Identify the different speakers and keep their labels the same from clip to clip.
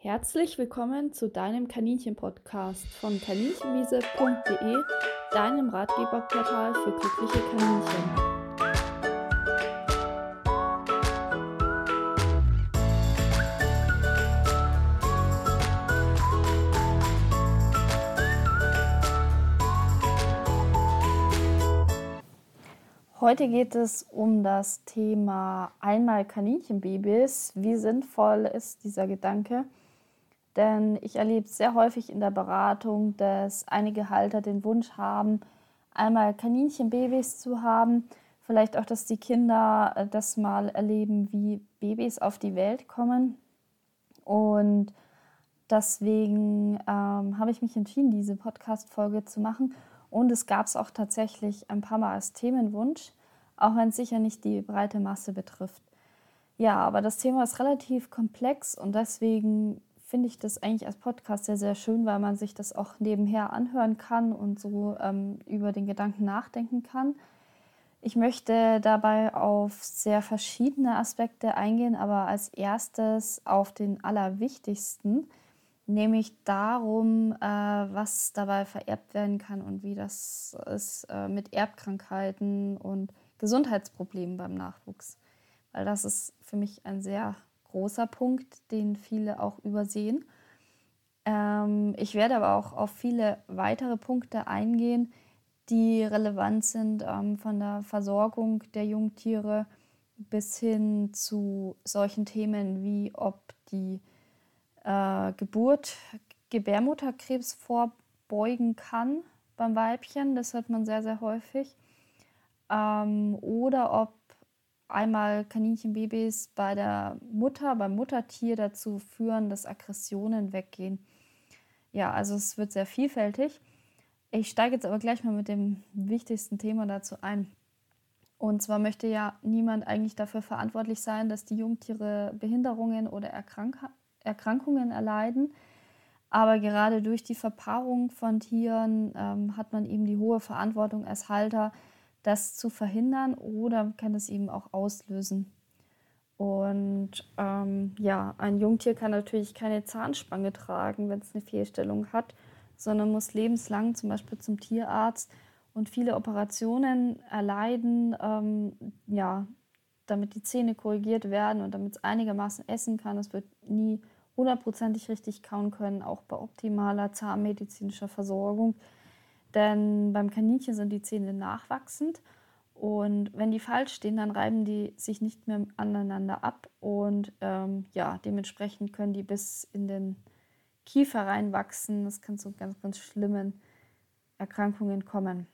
Speaker 1: Herzlich willkommen zu deinem Kaninchen-Podcast von kaninchenwiese.de, deinem Ratgeberportal für glückliche Kaninchen. Heute geht es um das Thema einmal Kaninchenbabys. Wie sinnvoll ist dieser Gedanke? Denn ich erlebe sehr häufig in der Beratung, dass einige Halter den Wunsch haben, einmal Kaninchenbabys zu haben. Vielleicht auch, dass die Kinder äh, das mal erleben, wie Babys auf die Welt kommen. Und deswegen ähm, habe ich mich entschieden, diese Podcast-Folge zu machen und es gab es auch tatsächlich ein paar Mal als Themenwunsch, auch wenn es sicher nicht die breite Masse betrifft. Ja, aber das Thema ist relativ komplex und deswegen finde ich das eigentlich als Podcast sehr, sehr schön, weil man sich das auch nebenher anhören kann und so ähm, über den Gedanken nachdenken kann. Ich möchte dabei auf sehr verschiedene Aspekte eingehen, aber als erstes auf den allerwichtigsten, nämlich darum, äh, was dabei vererbt werden kann und wie das ist äh, mit Erbkrankheiten und Gesundheitsproblemen beim Nachwuchs. Weil das ist für mich ein sehr großer Punkt, den viele auch übersehen. Ähm, ich werde aber auch auf viele weitere Punkte eingehen, die relevant sind, ähm, von der Versorgung der Jungtiere bis hin zu solchen Themen wie ob die äh, Geburt Gebärmutterkrebs vorbeugen kann beim Weibchen. Das hört man sehr, sehr häufig. Ähm, oder ob einmal Kaninchenbabys bei der Mutter, beim Muttertier dazu führen, dass Aggressionen weggehen. Ja, also es wird sehr vielfältig. Ich steige jetzt aber gleich mal mit dem wichtigsten Thema dazu ein. Und zwar möchte ja niemand eigentlich dafür verantwortlich sein, dass die Jungtiere Behinderungen oder Erkrank Erkrankungen erleiden. Aber gerade durch die Verpaarung von Tieren ähm, hat man eben die hohe Verantwortung als Halter, das zu verhindern oder kann es eben auch auslösen. Und ähm, ja, ein Jungtier kann natürlich keine Zahnspange tragen, wenn es eine Fehlstellung hat, sondern muss lebenslang zum Beispiel zum Tierarzt und viele Operationen erleiden, ähm, ja, damit die Zähne korrigiert werden und damit es einigermaßen essen kann. Es wird nie hundertprozentig richtig kauen können, auch bei optimaler zahnmedizinischer Versorgung. Denn beim Kaninchen sind die Zähne nachwachsend und wenn die falsch stehen, dann reiben die sich nicht mehr aneinander ab und ähm, ja, dementsprechend können die bis in den Kiefer reinwachsen. Das kann zu ganz, ganz schlimmen Erkrankungen kommen.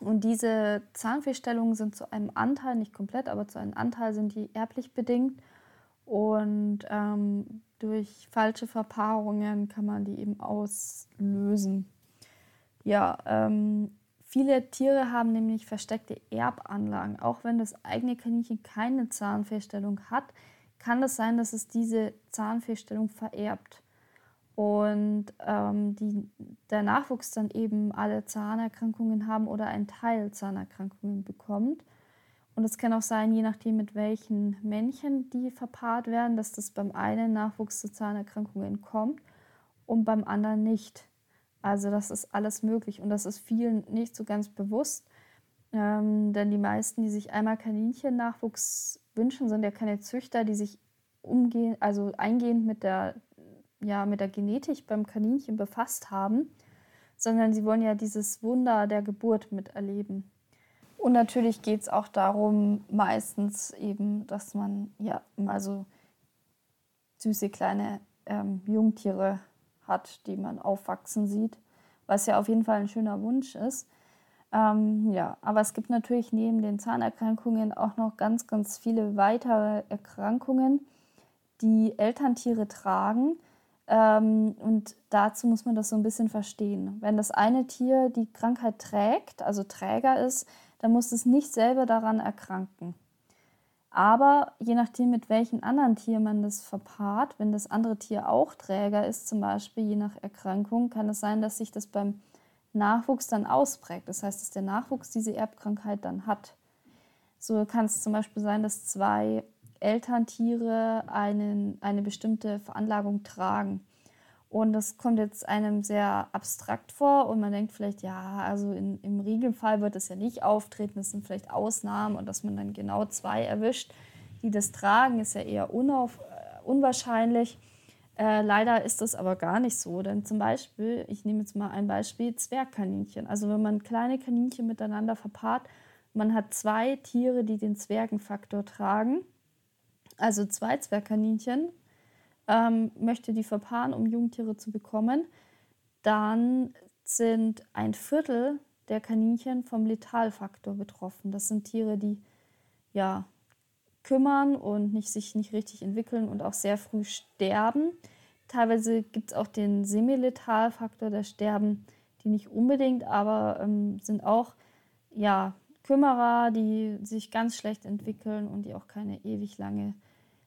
Speaker 1: Und diese Zahnfehlstellungen sind zu einem Anteil, nicht komplett, aber zu einem Anteil sind die erblich bedingt. Und ähm, durch falsche Verpaarungen kann man die eben auslösen. Ja, ähm, viele Tiere haben nämlich versteckte Erbanlagen. Auch wenn das eigene Kaninchen keine Zahnfehlstellung hat, kann es sein, dass es diese Zahnfehlstellung vererbt. Und ähm, die, der Nachwuchs dann eben alle Zahnerkrankungen haben oder einen Teil Zahnerkrankungen bekommt. Und es kann auch sein, je nachdem, mit welchen Männchen die verpaart werden, dass das beim einen Nachwuchs zu Zahnerkrankungen kommt und beim anderen nicht. Also das ist alles möglich und das ist vielen nicht so ganz bewusst. Ähm, denn die meisten, die sich einmal Kaninchen-Nachwuchs wünschen, sind ja keine Züchter, die sich umgehen, also eingehend mit der, ja, mit der Genetik beim Kaninchen befasst haben, sondern sie wollen ja dieses Wunder der Geburt miterleben. Und natürlich geht es auch darum, meistens eben, dass man ja mal so süße kleine ähm, Jungtiere hat, die man aufwachsen sieht, was ja auf jeden Fall ein schöner Wunsch ist. Ähm, ja, aber es gibt natürlich neben den Zahnerkrankungen auch noch ganz, ganz viele weitere Erkrankungen, die Elterntiere tragen. Ähm, und dazu muss man das so ein bisschen verstehen. Wenn das eine Tier die Krankheit trägt, also Träger ist, dann muss es nicht selber daran erkranken. Aber je nachdem, mit welchem anderen Tier man das verpaart, wenn das andere Tier auch Träger ist, zum Beispiel je nach Erkrankung, kann es sein, dass sich das beim Nachwuchs dann ausprägt. Das heißt, dass der Nachwuchs diese Erbkrankheit dann hat. So kann es zum Beispiel sein, dass zwei Elterntiere einen, eine bestimmte Veranlagung tragen. Und das kommt jetzt einem sehr abstrakt vor und man denkt vielleicht, ja, also in, im Regelfall wird es ja nicht auftreten, das sind vielleicht Ausnahmen und dass man dann genau zwei erwischt, die das tragen, ist ja eher unauf, äh, unwahrscheinlich. Äh, leider ist das aber gar nicht so, denn zum Beispiel, ich nehme jetzt mal ein Beispiel, Zwergkaninchen. Also wenn man kleine Kaninchen miteinander verpaart, man hat zwei Tiere, die den Zwergenfaktor tragen, also zwei Zwergkaninchen, ähm, möchte die verpaaren, um Jungtiere zu bekommen, dann sind ein Viertel der Kaninchen vom Letalfaktor betroffen. Das sind Tiere, die ja kümmern und nicht, sich nicht richtig entwickeln und auch sehr früh sterben. Teilweise gibt es auch den Semiletalfaktor, da sterben die nicht unbedingt, aber ähm, sind auch ja, Kümmerer, die sich ganz schlecht entwickeln und die auch keine ewig lange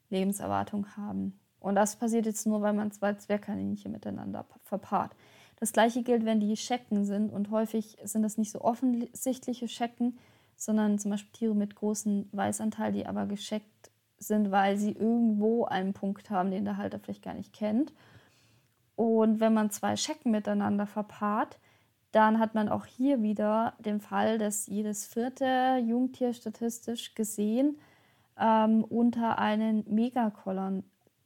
Speaker 1: Lebenserwartung haben. Und das passiert jetzt nur, weil man zwei Zwergkaninchen miteinander verpaart. Das gleiche gilt, wenn die Schecken sind und häufig sind das nicht so offensichtliche Schecken, sondern zum Beispiel Tiere mit großem Weißanteil, die aber gescheckt sind, weil sie irgendwo einen Punkt haben, den der Halter vielleicht gar nicht kennt. Und wenn man zwei Schecken miteinander verpaart, dann hat man auch hier wieder den Fall, dass jedes vierte Jungtier statistisch gesehen ähm, unter einen Megakollern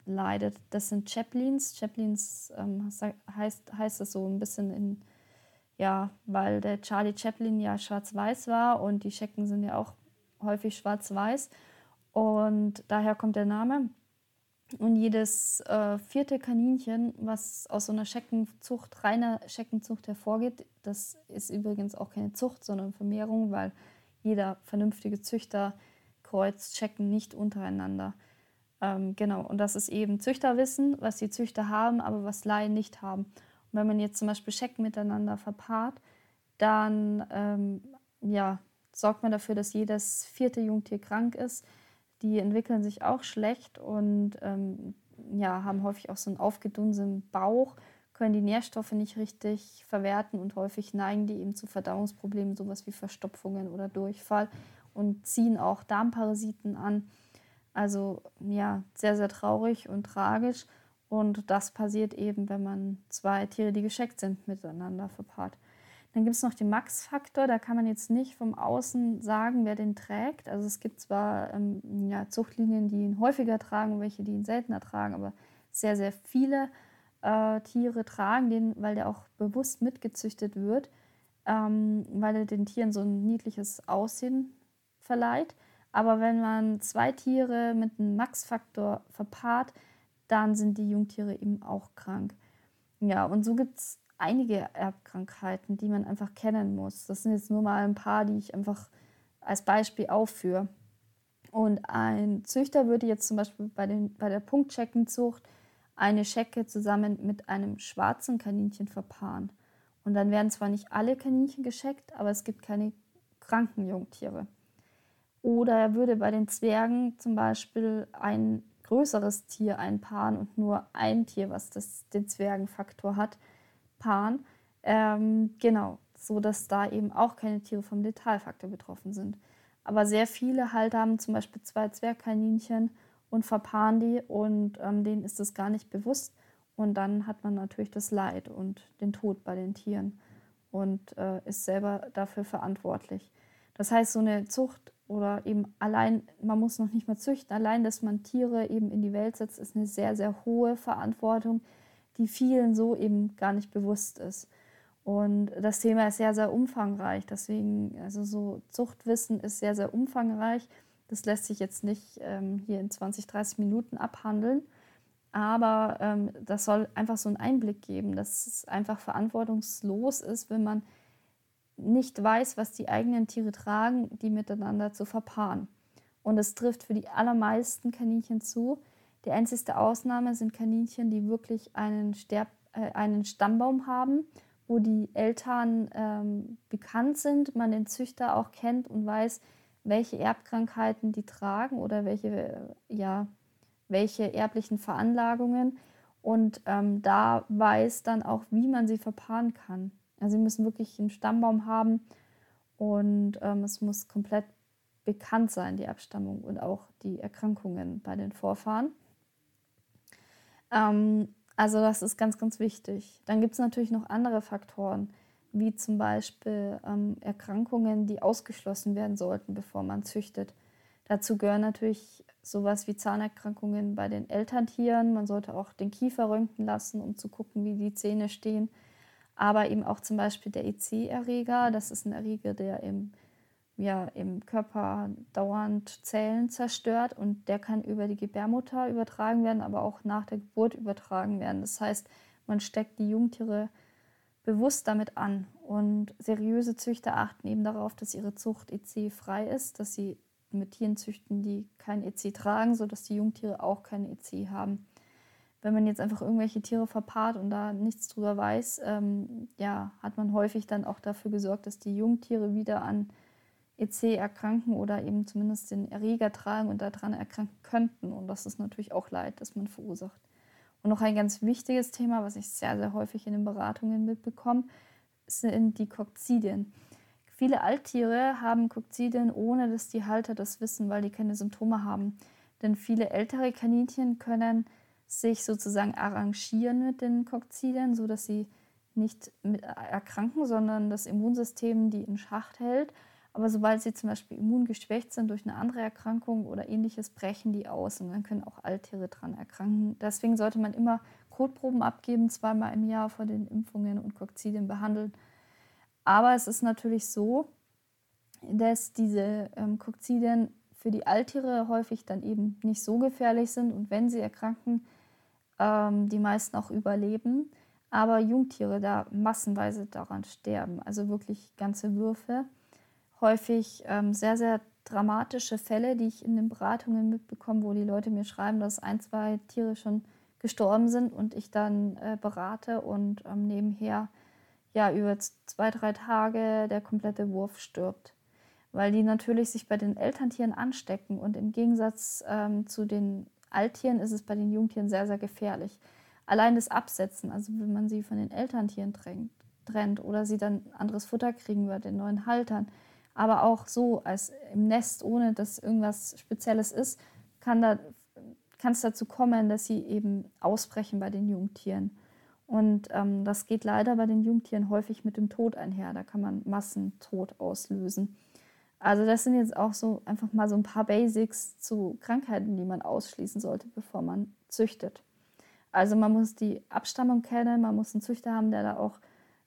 Speaker 1: leidet. Das sind Chaplins. Chaplins ähm, heißt, heißt es so ein bisschen in, ja, weil der Charlie Chaplin ja schwarz-weiß war und die Schecken sind ja auch häufig schwarz-weiß. Und daher kommt der Name. Und jedes äh, vierte Kaninchen, was aus so einer Scheckenzucht, reiner Scheckenzucht hervorgeht, das ist übrigens auch keine Zucht, sondern Vermehrung, weil jeder vernünftige Züchter kreuzt Schecken nicht untereinander. Ähm, genau, und das ist eben Züchterwissen, was die Züchter haben, aber was Laien nicht haben. Und wenn man jetzt zum Beispiel Schecken miteinander verpaart, dann ähm, ja, sorgt man dafür, dass jedes vierte Jungtier krank ist. Die entwickeln sich auch schlecht und ähm, ja, haben häufig auch so einen aufgedunsenen Bauch, können die Nährstoffe nicht richtig verwerten und häufig neigen die eben zu Verdauungsproblemen, sowas wie Verstopfungen oder Durchfall und ziehen auch Darmparasiten an. Also ja, sehr, sehr traurig und tragisch. Und das passiert eben, wenn man zwei Tiere, die gescheckt sind, miteinander verpaart. Dann gibt es noch den Max-Faktor, da kann man jetzt nicht vom Außen sagen, wer den trägt. Also es gibt zwar ähm, ja, Zuchtlinien, die ihn häufiger tragen, welche, die ihn seltener tragen, aber sehr, sehr viele äh, Tiere tragen den, weil der auch bewusst mitgezüchtet wird, ähm, weil er den Tieren so ein niedliches Aussehen verleiht. Aber wenn man zwei Tiere mit einem Max-Faktor verpaart, dann sind die Jungtiere eben auch krank. Ja, und so gibt es einige Erbkrankheiten, die man einfach kennen muss. Das sind jetzt nur mal ein paar, die ich einfach als Beispiel aufführe. Und ein Züchter würde jetzt zum Beispiel bei, den, bei der Punktscheckenzucht eine Schecke zusammen mit einem schwarzen Kaninchen verpaaren. Und dann werden zwar nicht alle Kaninchen gescheckt, aber es gibt keine kranken Jungtiere. Oder er würde bei den Zwergen zum Beispiel ein größeres Tier einpaaren und nur ein Tier, was das, den Zwergenfaktor hat, paaren. Ähm, genau, so dass da eben auch keine Tiere vom Letalfaktor betroffen sind. Aber sehr viele halt haben zum Beispiel zwei Zwergkaninchen und verpaaren die und ähm, denen ist es gar nicht bewusst. Und dann hat man natürlich das Leid und den Tod bei den Tieren und äh, ist selber dafür verantwortlich. Das heißt, so eine Zucht oder eben allein, man muss noch nicht mal züchten, allein, dass man Tiere eben in die Welt setzt, ist eine sehr, sehr hohe Verantwortung, die vielen so eben gar nicht bewusst ist. Und das Thema ist sehr, sehr umfangreich. Deswegen, also so Zuchtwissen ist sehr, sehr umfangreich. Das lässt sich jetzt nicht ähm, hier in 20, 30 Minuten abhandeln. Aber ähm, das soll einfach so einen Einblick geben, dass es einfach verantwortungslos ist, wenn man nicht weiß, was die eigenen Tiere tragen, die miteinander zu verpaaren. Und es trifft für die allermeisten Kaninchen zu. Die einzige Ausnahme sind Kaninchen, die wirklich einen, Sterb, äh, einen Stammbaum haben, wo die Eltern ähm, bekannt sind, man den Züchter auch kennt und weiß, welche Erbkrankheiten die tragen oder welche, äh, ja, welche erblichen Veranlagungen. Und ähm, da weiß dann auch, wie man sie verpaaren kann. Also sie müssen wirklich einen Stammbaum haben und ähm, es muss komplett bekannt sein, die Abstammung und auch die Erkrankungen bei den Vorfahren. Ähm, also das ist ganz, ganz wichtig. Dann gibt es natürlich noch andere Faktoren, wie zum Beispiel ähm, Erkrankungen, die ausgeschlossen werden sollten, bevor man züchtet. Dazu gehören natürlich sowas wie Zahnerkrankungen bei den Elterntieren. Man sollte auch den Kiefer röntgen lassen, um zu gucken, wie die Zähne stehen. Aber eben auch zum Beispiel der EC-Erreger. Das ist ein Erreger, der im, ja, im Körper dauernd Zellen zerstört und der kann über die Gebärmutter übertragen werden, aber auch nach der Geburt übertragen werden. Das heißt, man steckt die Jungtiere bewusst damit an. Und seriöse Züchter achten eben darauf, dass ihre Zucht EC-frei ist, dass sie mit Tieren züchten, die kein EC tragen, sodass die Jungtiere auch kein EC haben. Wenn man jetzt einfach irgendwelche Tiere verpaart und da nichts drüber weiß, ähm, ja, hat man häufig dann auch dafür gesorgt, dass die Jungtiere wieder an EC erkranken oder eben zumindest den Erreger tragen und daran erkranken könnten. Und das ist natürlich auch Leid, das man verursacht. Und noch ein ganz wichtiges Thema, was ich sehr, sehr häufig in den Beratungen mitbekomme, sind die Kokzidien. Viele Alttiere haben Kokzidien, ohne dass die Halter das wissen, weil die keine Symptome haben. Denn viele ältere Kaninchen können sich sozusagen arrangieren mit den Kokzidien, sodass sie nicht erkranken, sondern das Immunsystem die in Schacht hält. Aber sobald sie zum Beispiel immungeschwächt sind durch eine andere Erkrankung oder ähnliches, brechen die aus und dann können auch Alttiere dran erkranken. Deswegen sollte man immer Kotproben abgeben, zweimal im Jahr vor den Impfungen und Kokzidien behandeln. Aber es ist natürlich so, dass diese ähm, Kokzidien für die Alttiere häufig dann eben nicht so gefährlich sind und wenn sie erkranken, ähm, die meisten auch überleben. Aber Jungtiere da massenweise daran sterben, also wirklich ganze Würfe häufig ähm, sehr, sehr dramatische Fälle, die ich in den Beratungen mitbekomme, wo die Leute mir schreiben, dass ein, zwei Tiere schon gestorben sind und ich dann äh, berate und ähm, nebenher ja über zwei, drei Tage der komplette Wurf stirbt. Weil die natürlich sich bei den Elterntieren anstecken und im Gegensatz ähm, zu den Alttieren ist es bei den Jungtieren sehr, sehr gefährlich. Allein das Absetzen, also wenn man sie von den Elterntieren trennt, oder sie dann anderes Futter kriegen bei den neuen Haltern, aber auch so als im Nest, ohne dass irgendwas Spezielles ist, kann da kann es dazu kommen, dass sie eben ausbrechen bei den Jungtieren. Und ähm, das geht leider bei den Jungtieren häufig mit dem Tod einher. Da kann man Massentod auslösen. Also das sind jetzt auch so einfach mal so ein paar Basics zu Krankheiten, die man ausschließen sollte, bevor man züchtet. Also man muss die Abstammung kennen, man muss einen Züchter haben, der da auch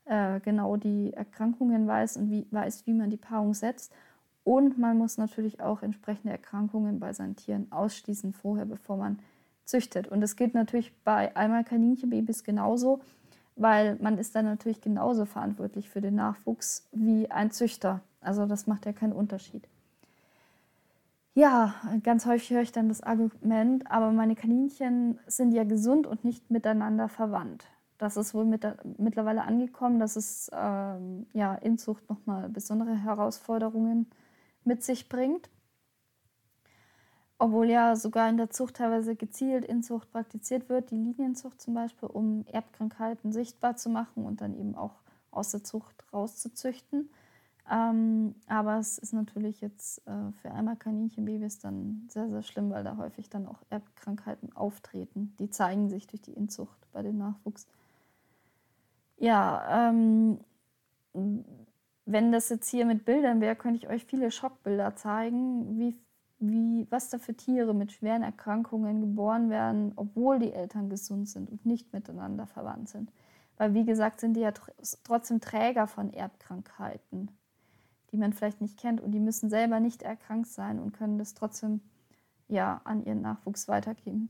Speaker 1: äh, genau die Erkrankungen weiß und wie, weiß, wie man die Paarung setzt. Und man muss natürlich auch entsprechende Erkrankungen bei seinen Tieren ausschließen vorher, bevor man züchtet. Und das gilt natürlich bei einmal Kaninchenbabys genauso, weil man ist dann natürlich genauso verantwortlich für den Nachwuchs wie ein Züchter. Also das macht ja keinen Unterschied. Ja, ganz häufig höre ich dann das Argument, aber meine Kaninchen sind ja gesund und nicht miteinander verwandt. Das ist wohl mit, mittlerweile angekommen, dass es ähm, ja, Inzucht nochmal besondere Herausforderungen mit sich bringt. Obwohl ja sogar in der Zucht teilweise gezielt Inzucht praktiziert wird, die Linienzucht zum Beispiel, um Erbkrankheiten sichtbar zu machen und dann eben auch aus der Zucht rauszuzüchten. Ähm, aber es ist natürlich jetzt äh, für einmal Kaninchenbabys dann sehr, sehr schlimm, weil da häufig dann auch Erbkrankheiten auftreten. Die zeigen sich durch die Inzucht bei dem Nachwuchs. Ja, ähm, wenn das jetzt hier mit Bildern wäre, könnte ich euch viele Schockbilder zeigen, wie, wie, was da für Tiere mit schweren Erkrankungen geboren werden, obwohl die Eltern gesund sind und nicht miteinander verwandt sind. Weil, wie gesagt, sind die ja tr trotzdem Träger von Erbkrankheiten, die man vielleicht nicht kennt und die müssen selber nicht erkrankt sein und können das trotzdem ja, an ihren Nachwuchs weitergeben.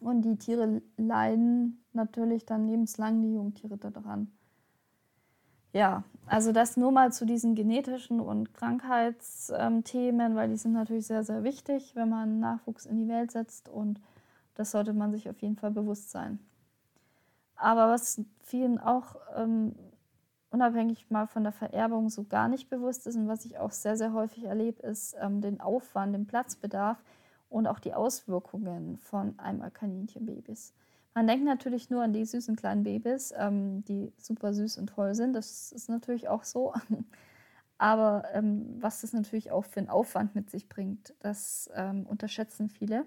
Speaker 1: Und die Tiere leiden natürlich dann lebenslang, die Jungtiere daran. Ja, also das nur mal zu diesen genetischen und Krankheitsthemen, weil die sind natürlich sehr, sehr wichtig, wenn man Nachwuchs in die Welt setzt und das sollte man sich auf jeden Fall bewusst sein. Aber was vielen auch ähm, unabhängig mal von der Vererbung so gar nicht bewusst ist und was ich auch sehr, sehr häufig erlebe, ist ähm, den Aufwand, den Platzbedarf, und auch die Auswirkungen von Einmalkaninchenbabys. Man denkt natürlich nur an die süßen kleinen Babys, ähm, die super süß und toll sind. Das ist natürlich auch so. Aber ähm, was das natürlich auch für einen Aufwand mit sich bringt, das ähm, unterschätzen viele.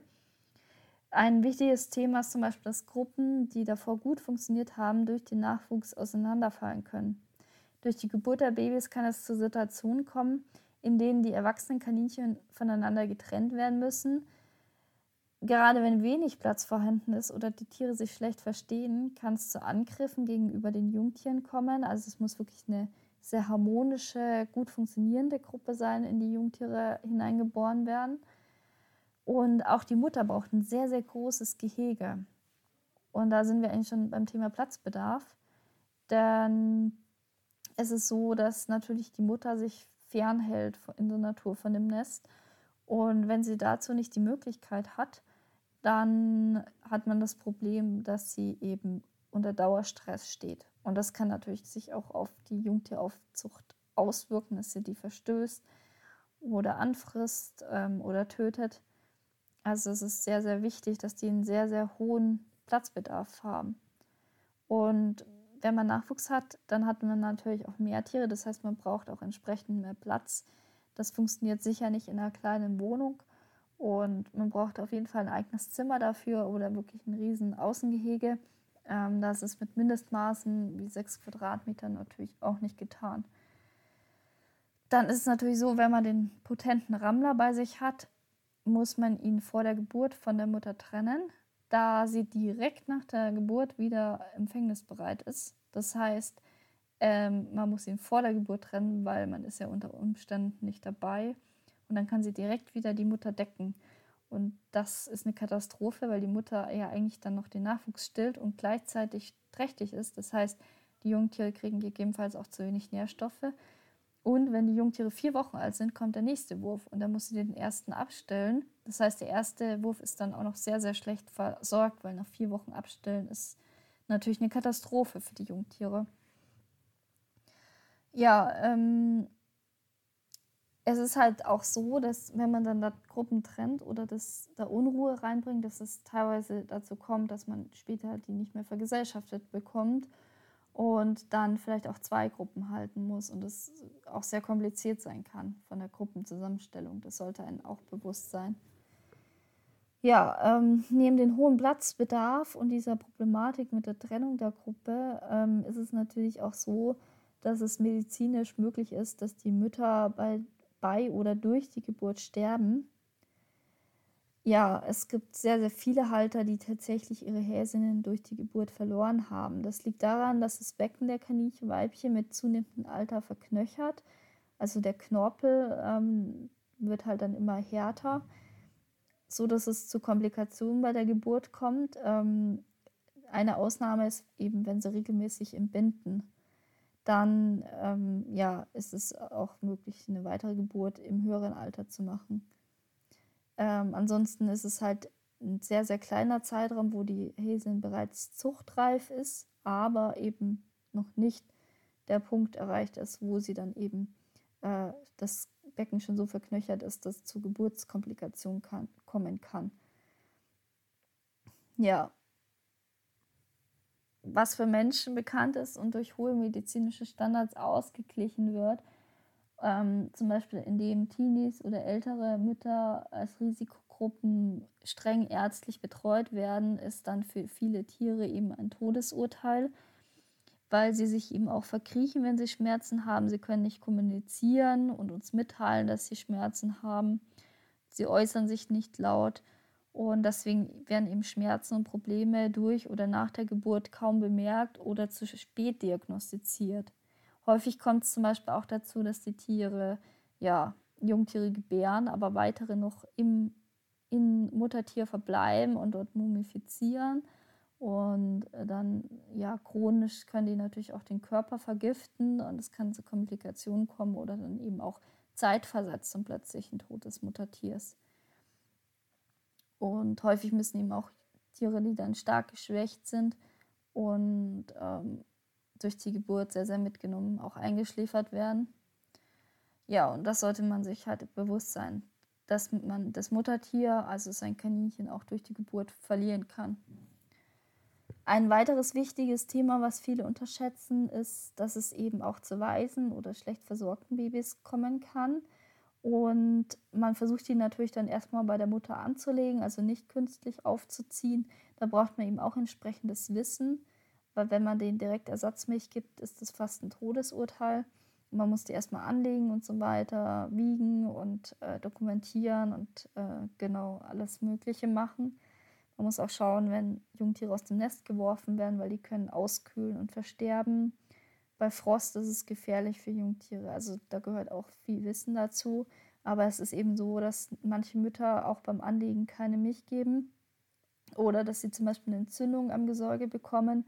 Speaker 1: Ein wichtiges Thema ist zum Beispiel, dass Gruppen, die davor gut funktioniert haben, durch den Nachwuchs auseinanderfallen können. Durch die Geburt der Babys kann es zu Situationen kommen, in denen die erwachsenen Kaninchen voneinander getrennt werden müssen. Gerade wenn wenig Platz vorhanden ist oder die Tiere sich schlecht verstehen, kann es zu Angriffen gegenüber den Jungtieren kommen. Also es muss wirklich eine sehr harmonische, gut funktionierende Gruppe sein, in die Jungtiere hineingeboren werden. Und auch die Mutter braucht ein sehr, sehr großes Gehege. Und da sind wir eigentlich schon beim Thema Platzbedarf. Denn es ist so, dass natürlich die Mutter sich fernhält in der Natur von dem Nest. Und wenn sie dazu nicht die Möglichkeit hat, dann hat man das Problem, dass sie eben unter Dauerstress steht. Und das kann natürlich sich auch auf die Jungtieraufzucht auswirken, dass sie die verstößt oder anfrisst ähm, oder tötet. Also es ist sehr, sehr wichtig, dass die einen sehr, sehr hohen Platzbedarf haben. Und wenn man Nachwuchs hat, dann hat man natürlich auch mehr Tiere. Das heißt, man braucht auch entsprechend mehr Platz. Das funktioniert sicher nicht in einer kleinen Wohnung. Und man braucht auf jeden Fall ein eigenes Zimmer dafür oder wirklich ein riesen Außengehege. Ähm, das ist mit Mindestmaßen wie sechs Quadratmetern natürlich auch nicht getan. Dann ist es natürlich so, wenn man den potenten Rammler bei sich hat, muss man ihn vor der Geburt von der Mutter trennen, da sie direkt nach der Geburt wieder empfängnisbereit ist. Das heißt, ähm, man muss ihn vor der Geburt trennen, weil man ist ja unter Umständen nicht dabei. Und dann kann sie direkt wieder die Mutter decken. Und das ist eine Katastrophe, weil die Mutter ja eigentlich dann noch den Nachwuchs stillt und gleichzeitig trächtig ist. Das heißt, die Jungtiere kriegen gegebenenfalls auch zu wenig Nährstoffe. Und wenn die Jungtiere vier Wochen alt sind, kommt der nächste Wurf und dann muss sie den ersten abstellen. Das heißt, der erste Wurf ist dann auch noch sehr, sehr schlecht versorgt, weil nach vier Wochen abstellen ist natürlich eine Katastrophe für die Jungtiere. Ja, ähm, es ist halt auch so, dass wenn man dann da Gruppen trennt oder das da Unruhe reinbringt, dass es teilweise dazu kommt, dass man später die nicht mehr vergesellschaftet bekommt und dann vielleicht auch zwei Gruppen halten muss und das auch sehr kompliziert sein kann von der Gruppenzusammenstellung. Das sollte einem auch bewusst sein. Ja, ähm, neben dem hohen Platzbedarf und dieser Problematik mit der Trennung der Gruppe ähm, ist es natürlich auch so, dass es medizinisch möglich ist, dass die Mütter bei bei oder durch die Geburt sterben. Ja, es gibt sehr, sehr viele Halter, die tatsächlich ihre Häsinnen durch die Geburt verloren haben. Das liegt daran, dass das Becken der Kaninchenweibchen mit zunehmendem Alter verknöchert. Also der Knorpel ähm, wird halt dann immer härter, so dass es zu Komplikationen bei der Geburt kommt. Ähm, eine Ausnahme ist eben, wenn sie regelmäßig entbinden dann ähm, ja, ist es auch möglich, eine weitere Geburt im höheren Alter zu machen. Ähm, ansonsten ist es halt ein sehr, sehr kleiner Zeitraum, wo die Häsin bereits zuchtreif ist, aber eben noch nicht der Punkt erreicht ist, wo sie dann eben äh, das Becken schon so verknöchert ist, dass es zu Geburtskomplikationen kann, kommen kann. Ja, was für Menschen bekannt ist und durch hohe medizinische Standards ausgeglichen wird. Ähm, zum Beispiel indem Teenies oder ältere Mütter als Risikogruppen streng ärztlich betreut werden, ist dann für viele Tiere eben ein Todesurteil, weil sie sich eben auch verkriechen, wenn sie Schmerzen haben. Sie können nicht kommunizieren und uns mitteilen, dass sie Schmerzen haben. Sie äußern sich nicht laut. Und deswegen werden eben Schmerzen und Probleme durch oder nach der Geburt kaum bemerkt oder zu spät diagnostiziert. Häufig kommt es zum Beispiel auch dazu, dass die Tiere, ja, Jungtiere gebären, aber weitere noch im in Muttertier verbleiben und dort mumifizieren. Und dann, ja, chronisch können die natürlich auch den Körper vergiften und es kann zu Komplikationen kommen oder dann eben auch zeitversetzt zum plötzlichen Tod des Muttertiers. Und häufig müssen eben auch Tiere, die dann stark geschwächt sind und ähm, durch die Geburt sehr, sehr mitgenommen, auch eingeschläfert werden. Ja, und das sollte man sich halt bewusst sein, dass man das Muttertier, also sein Kaninchen, auch durch die Geburt verlieren kann. Ein weiteres wichtiges Thema, was viele unterschätzen, ist, dass es eben auch zu Waisen oder schlecht versorgten Babys kommen kann. Und man versucht die natürlich dann erstmal bei der Mutter anzulegen, also nicht künstlich aufzuziehen. Da braucht man eben auch entsprechendes Wissen, weil wenn man den direkt Ersatzmilch gibt, ist das fast ein Todesurteil. Man muss die erstmal anlegen und so weiter, wiegen und äh, dokumentieren und äh, genau alles Mögliche machen. Man muss auch schauen, wenn Jungtiere aus dem Nest geworfen werden, weil die können auskühlen und versterben. Bei Frost ist es gefährlich für Jungtiere. Also da gehört auch viel Wissen dazu. Aber es ist eben so, dass manche Mütter auch beim Anlegen keine Milch geben oder dass sie zum Beispiel eine Entzündung am Gesäuge bekommen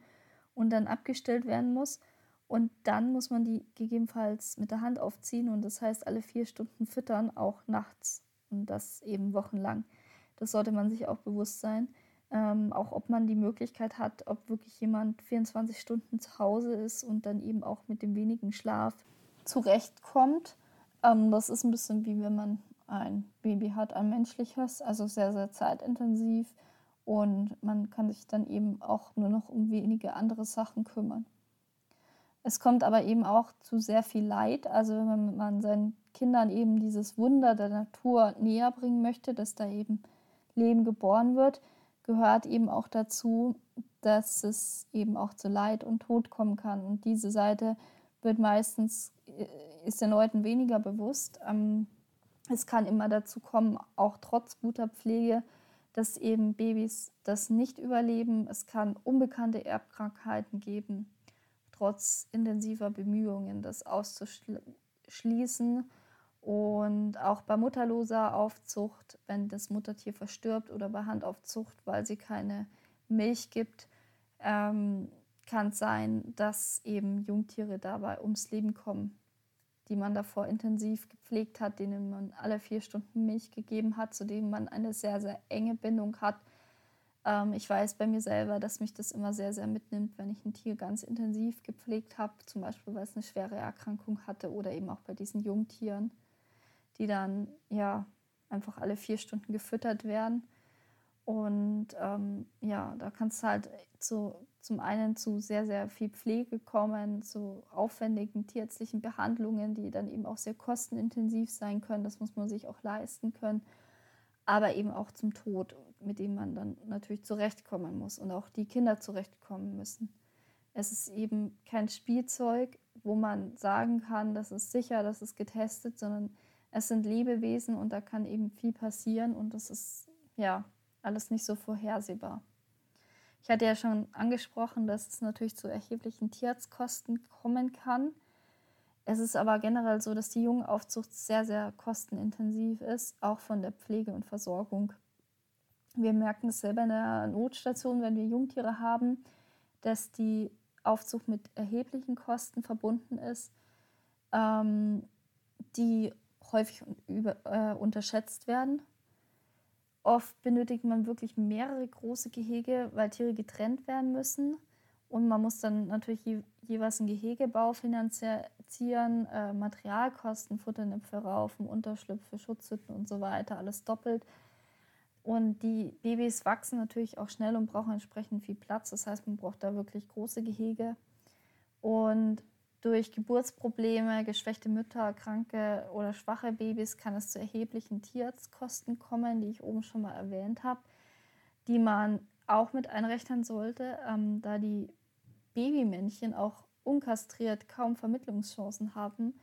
Speaker 1: und dann abgestellt werden muss. Und dann muss man die gegebenenfalls mit der Hand aufziehen und das heißt alle vier Stunden füttern, auch nachts und das eben wochenlang. Das sollte man sich auch bewusst sein ähm, auch ob man die Möglichkeit hat, ob wirklich jemand 24 Stunden zu Hause ist und dann eben auch mit dem wenigen Schlaf zurechtkommt. Ähm, das ist ein bisschen wie wenn man ein Baby hat, ein menschliches, also sehr, sehr zeitintensiv und man kann sich dann eben auch nur noch um wenige andere Sachen kümmern. Es kommt aber eben auch zu sehr viel Leid. Also wenn man seinen Kindern eben dieses Wunder der Natur näher bringen möchte, dass da eben Leben geboren wird, gehört eben auch dazu, dass es eben auch zu Leid und Tod kommen kann. Und diese Seite wird meistens, äh, ist den Leuten weniger bewusst. Ähm, es kann immer dazu kommen, auch trotz guter Pflege, dass eben Babys das nicht überleben. Es kann unbekannte Erbkrankheiten geben, trotz intensiver Bemühungen, das auszuschließen. Und auch bei mutterloser Aufzucht, wenn das Muttertier verstirbt oder bei Handaufzucht, weil sie keine Milch gibt, ähm, kann es sein, dass eben Jungtiere dabei ums Leben kommen, die man davor intensiv gepflegt hat, denen man alle vier Stunden Milch gegeben hat, zu denen man eine sehr, sehr enge Bindung hat. Ähm, ich weiß bei mir selber, dass mich das immer sehr, sehr mitnimmt, wenn ich ein Tier ganz intensiv gepflegt habe, zum Beispiel weil es eine schwere Erkrankung hatte oder eben auch bei diesen Jungtieren die dann ja einfach alle vier Stunden gefüttert werden. Und ähm, ja, da kann es halt zu, zum einen zu sehr, sehr viel Pflege kommen, zu aufwendigen tierärztlichen Behandlungen, die dann eben auch sehr kostenintensiv sein können. Das muss man sich auch leisten können. Aber eben auch zum Tod, mit dem man dann natürlich zurechtkommen muss und auch die Kinder zurechtkommen müssen. Es ist eben kein Spielzeug, wo man sagen kann, das ist sicher, das ist getestet, sondern es sind Lebewesen und da kann eben viel passieren und das ist ja alles nicht so vorhersehbar. Ich hatte ja schon angesprochen, dass es natürlich zu erheblichen Tierarztkosten kommen kann. Es ist aber generell so, dass die Jungenaufzucht sehr, sehr kostenintensiv ist, auch von der Pflege und Versorgung. Wir merken es selber in der Notstation, wenn wir Jungtiere haben, dass die Aufzucht mit erheblichen Kosten verbunden ist, ähm, die häufig über, äh, unterschätzt werden. Oft benötigt man wirklich mehrere große Gehege, weil Tiere getrennt werden müssen. Und man muss dann natürlich je, jeweils einen Gehegebau finanzieren, äh, Materialkosten, Futternäpfe, Raufen, Unterschlüpfe, Schutzhütten und so weiter, alles doppelt. Und die Babys wachsen natürlich auch schnell und brauchen entsprechend viel Platz. Das heißt, man braucht da wirklich große Gehege. Und durch Geburtsprobleme, geschwächte Mütter, kranke oder schwache Babys kann es zu erheblichen Tierarztkosten kommen, die ich oben schon mal erwähnt habe, die man auch mit einrechnen sollte, ähm, da die Babymännchen auch unkastriert kaum Vermittlungschancen haben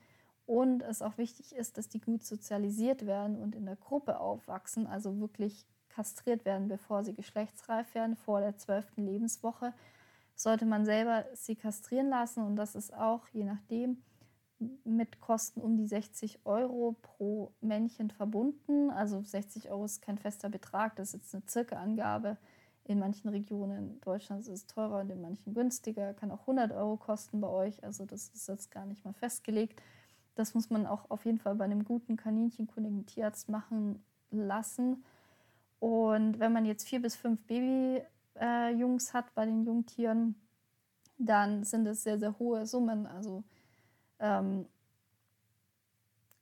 Speaker 1: und es auch wichtig ist, dass die gut sozialisiert werden und in der Gruppe aufwachsen, also wirklich kastriert werden, bevor sie geschlechtsreif werden, vor der zwölften Lebenswoche sollte man selber sie kastrieren lassen und das ist auch je nachdem mit Kosten um die 60 Euro pro Männchen verbunden. Also 60 Euro ist kein fester Betrag, das ist jetzt eine circa Angabe. In manchen Regionen Deutschlands ist es teurer und in manchen günstiger, kann auch 100 Euro kosten bei euch. Also das ist jetzt gar nicht mal festgelegt. Das muss man auch auf jeden Fall bei einem guten kaninchenkundigen Tierarzt machen lassen. Und wenn man jetzt vier bis fünf Baby äh, Jungs hat bei den Jungtieren, dann sind es sehr, sehr hohe Summen. Also ähm,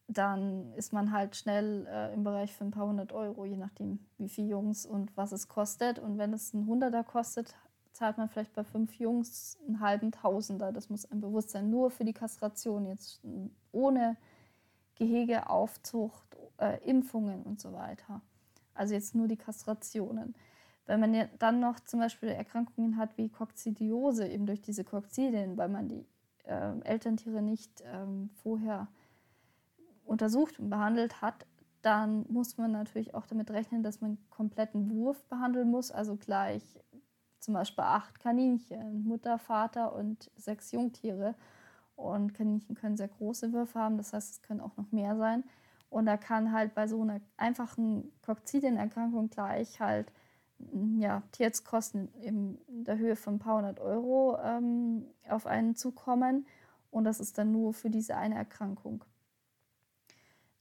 Speaker 1: dann ist man halt schnell äh, im Bereich von ein paar hundert Euro, je nachdem, wie viele Jungs und was es kostet. Und wenn es ein Hunderter kostet, zahlt man vielleicht bei fünf Jungs einen halben Tausender. Das muss ein Bewusstsein nur für die Kastration, jetzt ohne Gehegeaufzucht, äh, Impfungen und so weiter. Also jetzt nur die Kastrationen. Wenn man ja dann noch zum Beispiel Erkrankungen hat wie Kokzidiose, eben durch diese Kokzidien, weil man die äh, Elterntiere nicht ähm, vorher untersucht und behandelt hat, dann muss man natürlich auch damit rechnen, dass man kompletten Wurf behandeln muss, also gleich zum Beispiel acht Kaninchen, Mutter, Vater und sechs Jungtiere. Und Kaninchen können sehr große Würfe haben, das heißt, es können auch noch mehr sein. Und da kann halt bei so einer einfachen Kokzidienerkrankung gleich halt ja, Tierarztkosten in der Höhe von ein paar hundert Euro ähm, auf einen zukommen. Und das ist dann nur für diese eine Erkrankung.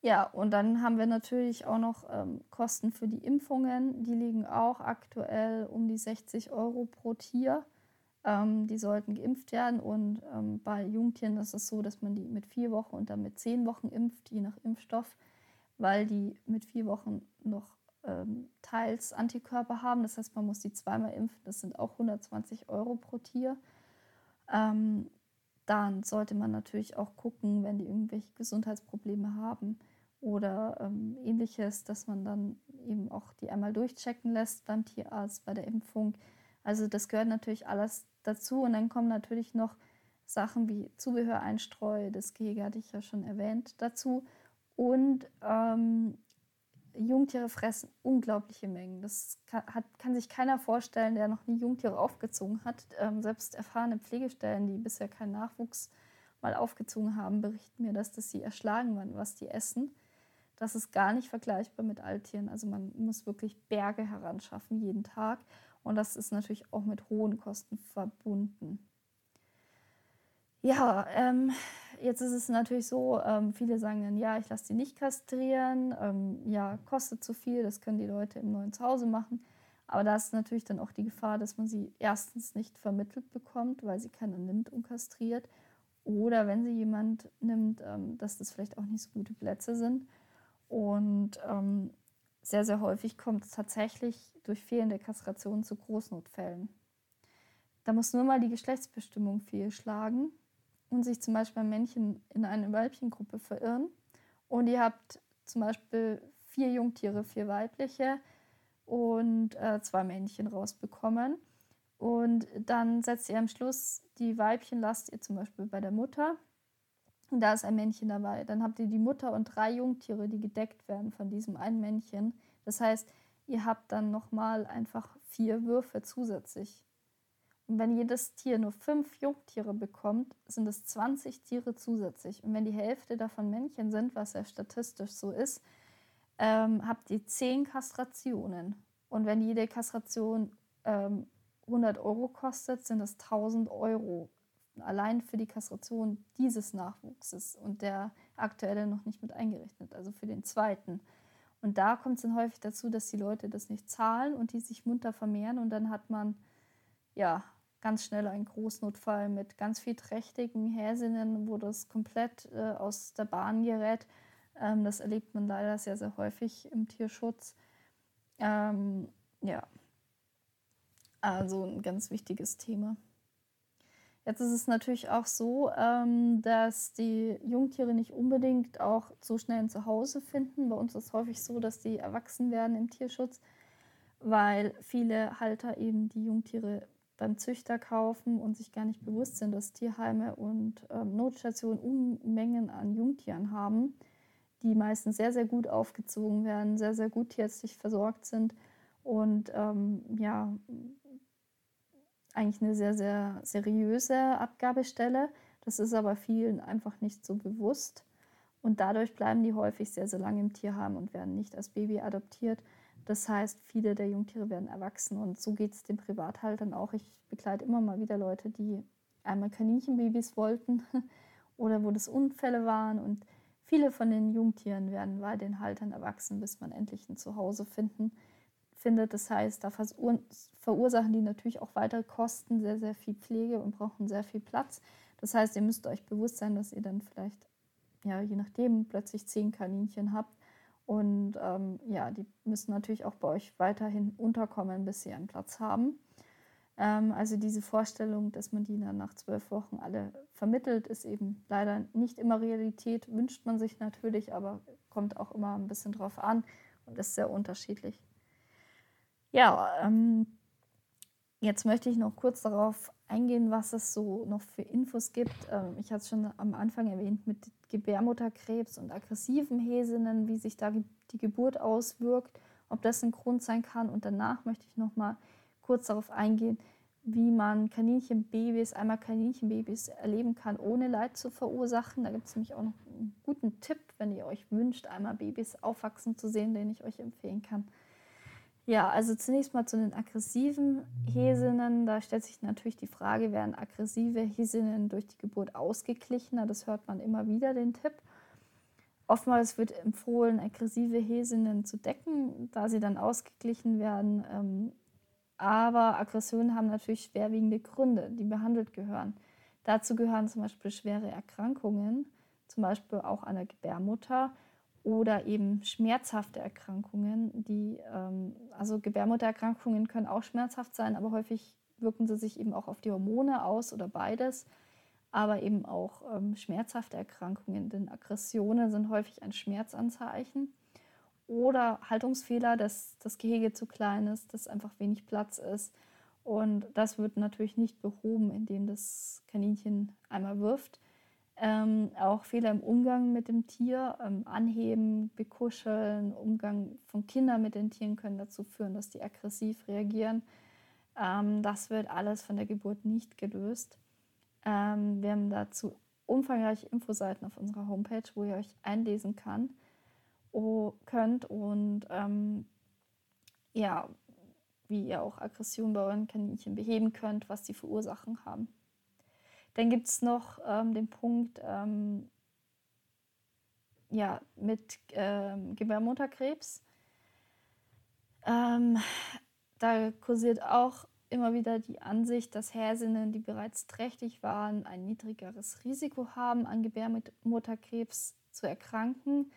Speaker 1: Ja, und dann haben wir natürlich auch noch ähm, Kosten für die Impfungen. Die liegen auch aktuell um die 60 Euro pro Tier. Ähm, die sollten geimpft werden. Und ähm, bei Jungtieren ist es so, dass man die mit vier Wochen und dann mit zehn Wochen impft, je nach Impfstoff, weil die mit vier Wochen noch ähm, teils Antikörper haben. Das heißt, man muss die zweimal impfen. Das sind auch 120 Euro pro Tier. Ähm, dann sollte man natürlich auch gucken, wenn die irgendwelche Gesundheitsprobleme haben oder ähm, ähnliches, dass man dann eben auch die einmal durchchecken lässt beim Tierarzt, bei der Impfung. Also das gehört natürlich alles dazu. Und dann kommen natürlich noch Sachen wie Zubehöreinstreu, das Gehege hatte ich ja schon erwähnt, dazu. Und ähm, Jungtiere fressen unglaubliche Mengen. Das kann, hat, kann, sich keiner vorstellen, der noch nie Jungtiere aufgezogen hat. Ähm, selbst erfahrene Pflegestellen, die bisher keinen Nachwuchs mal aufgezogen haben, berichten mir, dass das sie erschlagen waren, was die essen. Das ist gar nicht vergleichbar mit Alttieren. Also man muss wirklich Berge heranschaffen jeden Tag. Und das ist natürlich auch mit hohen Kosten verbunden. Ja, ähm, jetzt ist es natürlich so, ähm, viele sagen dann, ja, ich lasse die nicht kastrieren, ähm, ja, kostet zu viel, das können die Leute im neuen Zuhause machen. Aber da ist natürlich dann auch die Gefahr, dass man sie erstens nicht vermittelt bekommt, weil sie keiner nimmt und kastriert. Oder wenn sie jemand nimmt, ähm, dass das vielleicht auch nicht so gute Plätze sind. Und ähm, sehr, sehr häufig kommt es tatsächlich durch fehlende Kastration zu Großnotfällen. Da muss nur mal die Geschlechtsbestimmung fehlschlagen und sich zum Beispiel ein Männchen in eine Weibchengruppe verirren und ihr habt zum Beispiel vier Jungtiere, vier weibliche und äh, zwei Männchen rausbekommen. Und dann setzt ihr am Schluss die Weibchen, lasst ihr zum Beispiel bei der Mutter. Und da ist ein Männchen dabei. Dann habt ihr die Mutter und drei Jungtiere, die gedeckt werden von diesem einen Männchen. Das heißt, ihr habt dann nochmal einfach vier Würfe zusätzlich. Und wenn jedes Tier nur fünf Jungtiere bekommt, sind es 20 Tiere zusätzlich. Und wenn die Hälfte davon Männchen sind, was ja statistisch so ist, ähm, habt ihr zehn Kastrationen. Und wenn jede Kastration ähm, 100 Euro kostet, sind es 1000 Euro. Allein für die Kastration dieses Nachwuchses und der aktuelle noch nicht mit eingerechnet, also für den zweiten. Und da kommt es dann häufig dazu, dass die Leute das nicht zahlen und die sich munter vermehren und dann hat man ja ganz schnell einen Großnotfall mit ganz viel trächtigen Häsinnen, wo das komplett äh, aus der Bahn gerät. Ähm, das erlebt man leider sehr, sehr häufig im Tierschutz. Ähm, ja, also ein ganz wichtiges Thema. Jetzt ist es natürlich auch so, ähm, dass die Jungtiere nicht unbedingt auch so schnell ein Zuhause finden. Bei uns ist es häufig so, dass die erwachsen werden im Tierschutz, weil viele Halter eben die Jungtiere beim Züchter kaufen und sich gar nicht bewusst sind, dass Tierheime und ähm, Notstationen Unmengen an Jungtieren haben, die meistens sehr, sehr gut aufgezogen werden, sehr, sehr gut tierärztlich versorgt sind und ähm, ja, eigentlich eine sehr, sehr seriöse Abgabestelle. Das ist aber vielen einfach nicht so bewusst. Und dadurch bleiben die häufig sehr, sehr lange im Tierheim und werden nicht als Baby adoptiert. Das heißt, viele der Jungtiere werden erwachsen und so geht es den Privathaltern auch. Ich begleite immer mal wieder Leute, die einmal Kaninchenbabys wollten oder wo das Unfälle waren und viele von den Jungtieren werden bei den Haltern erwachsen, bis man endlich ein Zuhause finden, findet. Das heißt, da verursachen die natürlich auch weitere Kosten, sehr, sehr viel Pflege und brauchen sehr viel Platz. Das heißt, ihr müsst euch bewusst sein, dass ihr dann vielleicht, ja, je nachdem, plötzlich zehn Kaninchen habt und ähm, ja, die müssen natürlich auch bei euch weiterhin unterkommen, bis sie einen Platz haben. Ähm, also diese Vorstellung, dass man die dann nach zwölf Wochen alle vermittelt, ist eben leider nicht immer Realität. Wünscht man sich natürlich, aber kommt auch immer ein bisschen drauf an und ist sehr unterschiedlich. Ja, ähm, jetzt möchte ich noch kurz darauf eingehen, was es so noch für Infos gibt. Ähm, ich hatte es schon am Anfang erwähnt mit Gebärmutterkrebs und aggressiven Häsinnen, wie sich da die Geburt auswirkt, ob das ein Grund sein kann. Und danach möchte ich noch mal kurz darauf eingehen, wie man Kaninchenbabys, einmal Kaninchenbabys erleben kann, ohne Leid zu verursachen. Da gibt es nämlich auch noch einen guten Tipp, wenn ihr euch wünscht, einmal Babys aufwachsen zu sehen, den ich euch empfehlen kann. Ja, also zunächst mal zu den aggressiven Häsinnen. Da stellt sich natürlich die Frage, werden aggressive Häsinnen durch die Geburt ausgeglichener? Das hört man immer wieder, den Tipp. Oftmals wird empfohlen, aggressive Häsinnen zu decken, da sie dann ausgeglichen werden. Ähm, aber Aggressionen haben natürlich schwerwiegende Gründe, die behandelt gehören. Dazu gehören zum Beispiel schwere Erkrankungen, zum Beispiel auch an der Gebärmutter oder eben schmerzhafte Erkrankungen, die, ähm, also Gebärmuttererkrankungen können auch schmerzhaft sein, aber häufig wirken sie sich eben auch auf die Hormone aus oder beides, aber eben auch ähm, schmerzhafte Erkrankungen, denn Aggressionen sind häufig ein Schmerzanzeichen oder Haltungsfehler, dass das Gehege zu klein ist, dass einfach wenig Platz ist. Und das wird natürlich nicht behoben, indem das Kaninchen einmal wirft. Ähm, auch Fehler im Umgang mit dem Tier, ähm, Anheben, Bekuscheln, Umgang von Kindern mit den Tieren können dazu führen, dass die aggressiv reagieren. Ähm, das wird alles von der Geburt nicht gelöst. Ähm, wir haben dazu umfangreiche Infoseiten auf unserer Homepage, wo ihr euch einlesen kann, könnt und ähm, ja, wie ihr auch Aggression bei euren Kaninchen beheben könnt, was die für haben. Dann gibt es noch ähm, den Punkt ähm, ja, mit ähm, Gebärmutterkrebs. Ähm, da kursiert auch immer wieder die Ansicht, dass Häsinnen, die bereits trächtig waren, ein niedrigeres Risiko haben, an Gebärmutterkrebs zu erkranken.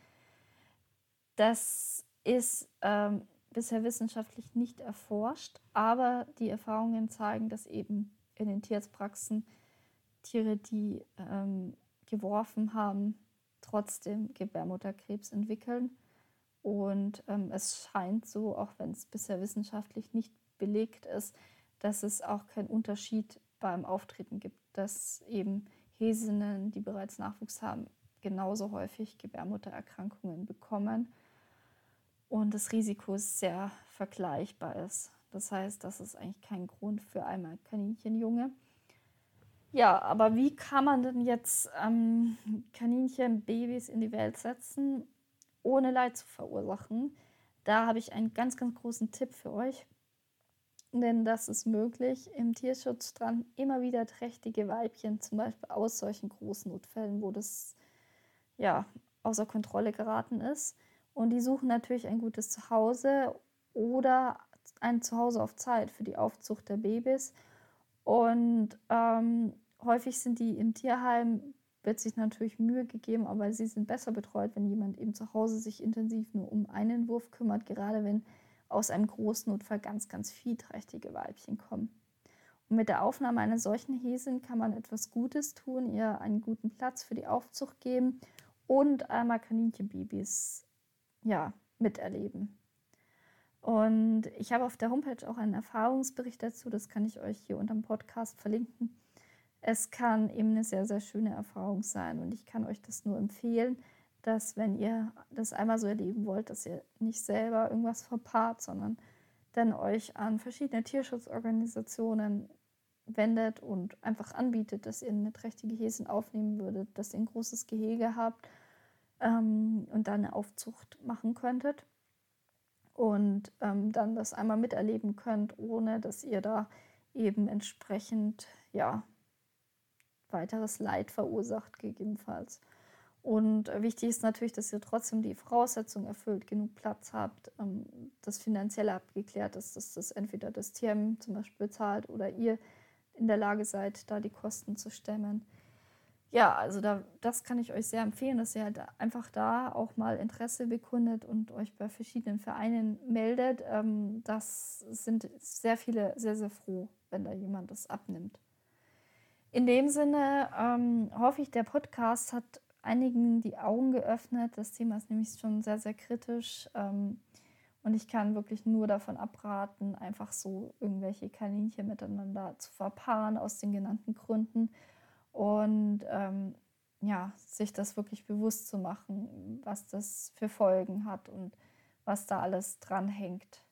Speaker 1: Das ist ähm, bisher wissenschaftlich nicht erforscht, aber die Erfahrungen zeigen, dass eben in den Tierarztpraxen Tiere, die ähm, geworfen haben, trotzdem Gebärmutterkrebs entwickeln. Und ähm, es scheint so, auch wenn es bisher wissenschaftlich nicht belegt ist, dass es auch keinen Unterschied beim Auftreten gibt, dass eben Häsinnen, die bereits Nachwuchs haben, genauso häufig Gebärmuttererkrankungen bekommen und das Risiko sehr vergleichbar ist. Das heißt, das ist eigentlich kein Grund für einmal Kaninchenjunge. Ja, aber wie kann man denn jetzt ähm, Kaninchen, Babys in die Welt setzen, ohne Leid zu verursachen? Da habe ich einen ganz, ganz großen Tipp für euch. Denn das ist möglich im Tierschutzstrand immer wieder trächtige Weibchen, zum Beispiel aus solchen großen Notfällen, wo das ja außer Kontrolle geraten ist. Und die suchen natürlich ein gutes Zuhause oder ein Zuhause auf Zeit für die Aufzucht der Babys. Und ähm, häufig sind die im Tierheim, wird sich natürlich Mühe gegeben, aber sie sind besser betreut, wenn jemand eben zu Hause sich intensiv nur um einen Wurf kümmert, gerade wenn aus einem Großnotfall ganz, ganz viehträchtige Weibchen kommen. Und mit der Aufnahme einer solchen Häsin kann man etwas Gutes tun, ihr einen guten Platz für die Aufzucht geben und einmal Kaninchenbabys ja, miterleben. Und ich habe auf der Homepage auch einen Erfahrungsbericht dazu, das kann ich euch hier unter dem Podcast verlinken. Es kann eben eine sehr, sehr schöne Erfahrung sein und ich kann euch das nur empfehlen, dass wenn ihr das einmal so erleben wollt, dass ihr nicht selber irgendwas verpaart, sondern dann euch an verschiedene Tierschutzorganisationen wendet und einfach anbietet, dass ihr eine trächtige Häsin aufnehmen würdet, dass ihr ein großes Gehege habt ähm, und dann eine Aufzucht machen könntet und ähm, dann das einmal miterleben könnt, ohne dass ihr da eben entsprechend ja weiteres Leid verursacht gegebenenfalls. Und wichtig ist natürlich, dass ihr trotzdem die Voraussetzung erfüllt, genug Platz habt, ähm, das Finanzielle abgeklärt ist, dass das entweder das Tierheim zum Beispiel zahlt oder ihr in der Lage seid, da die Kosten zu stemmen ja, also da, das kann ich euch sehr empfehlen, dass ihr halt einfach da auch mal Interesse bekundet und euch bei verschiedenen Vereinen meldet. Ähm, das sind sehr viele sehr, sehr froh, wenn da jemand das abnimmt. In dem Sinne ähm, hoffe ich, der Podcast hat einigen die Augen geöffnet. Das Thema ist nämlich schon sehr, sehr kritisch. Ähm, und ich kann wirklich nur davon abraten, einfach so irgendwelche Kaninchen miteinander zu verpaaren aus den genannten Gründen. Und ähm, ja, sich das wirklich bewusst zu machen, was das für Folgen hat und was da alles dran hängt.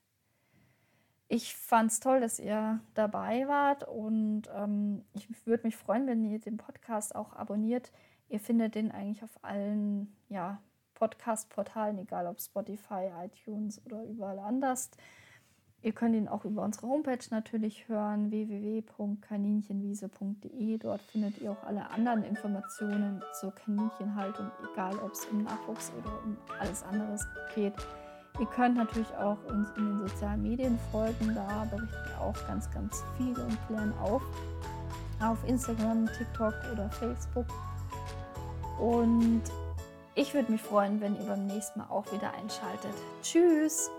Speaker 1: Ich fand es toll, dass ihr dabei wart und ähm, ich würde mich freuen, wenn ihr den Podcast auch abonniert. Ihr findet den eigentlich auf allen ja, Podcast-Portalen, egal ob Spotify, iTunes oder überall anders. Ihr könnt ihn auch über unsere Homepage natürlich hören, www.kaninchenwiese.de. Dort findet ihr auch alle anderen Informationen zur Kaninchenhaltung, egal ob es um Nachwuchs oder um alles anderes geht. Ihr könnt natürlich auch uns in den sozialen Medien folgen, da berichten wir auch ganz, ganz viel und klären auf. Auf Instagram, TikTok oder Facebook. Und ich würde mich freuen, wenn ihr beim nächsten Mal auch wieder einschaltet. Tschüss!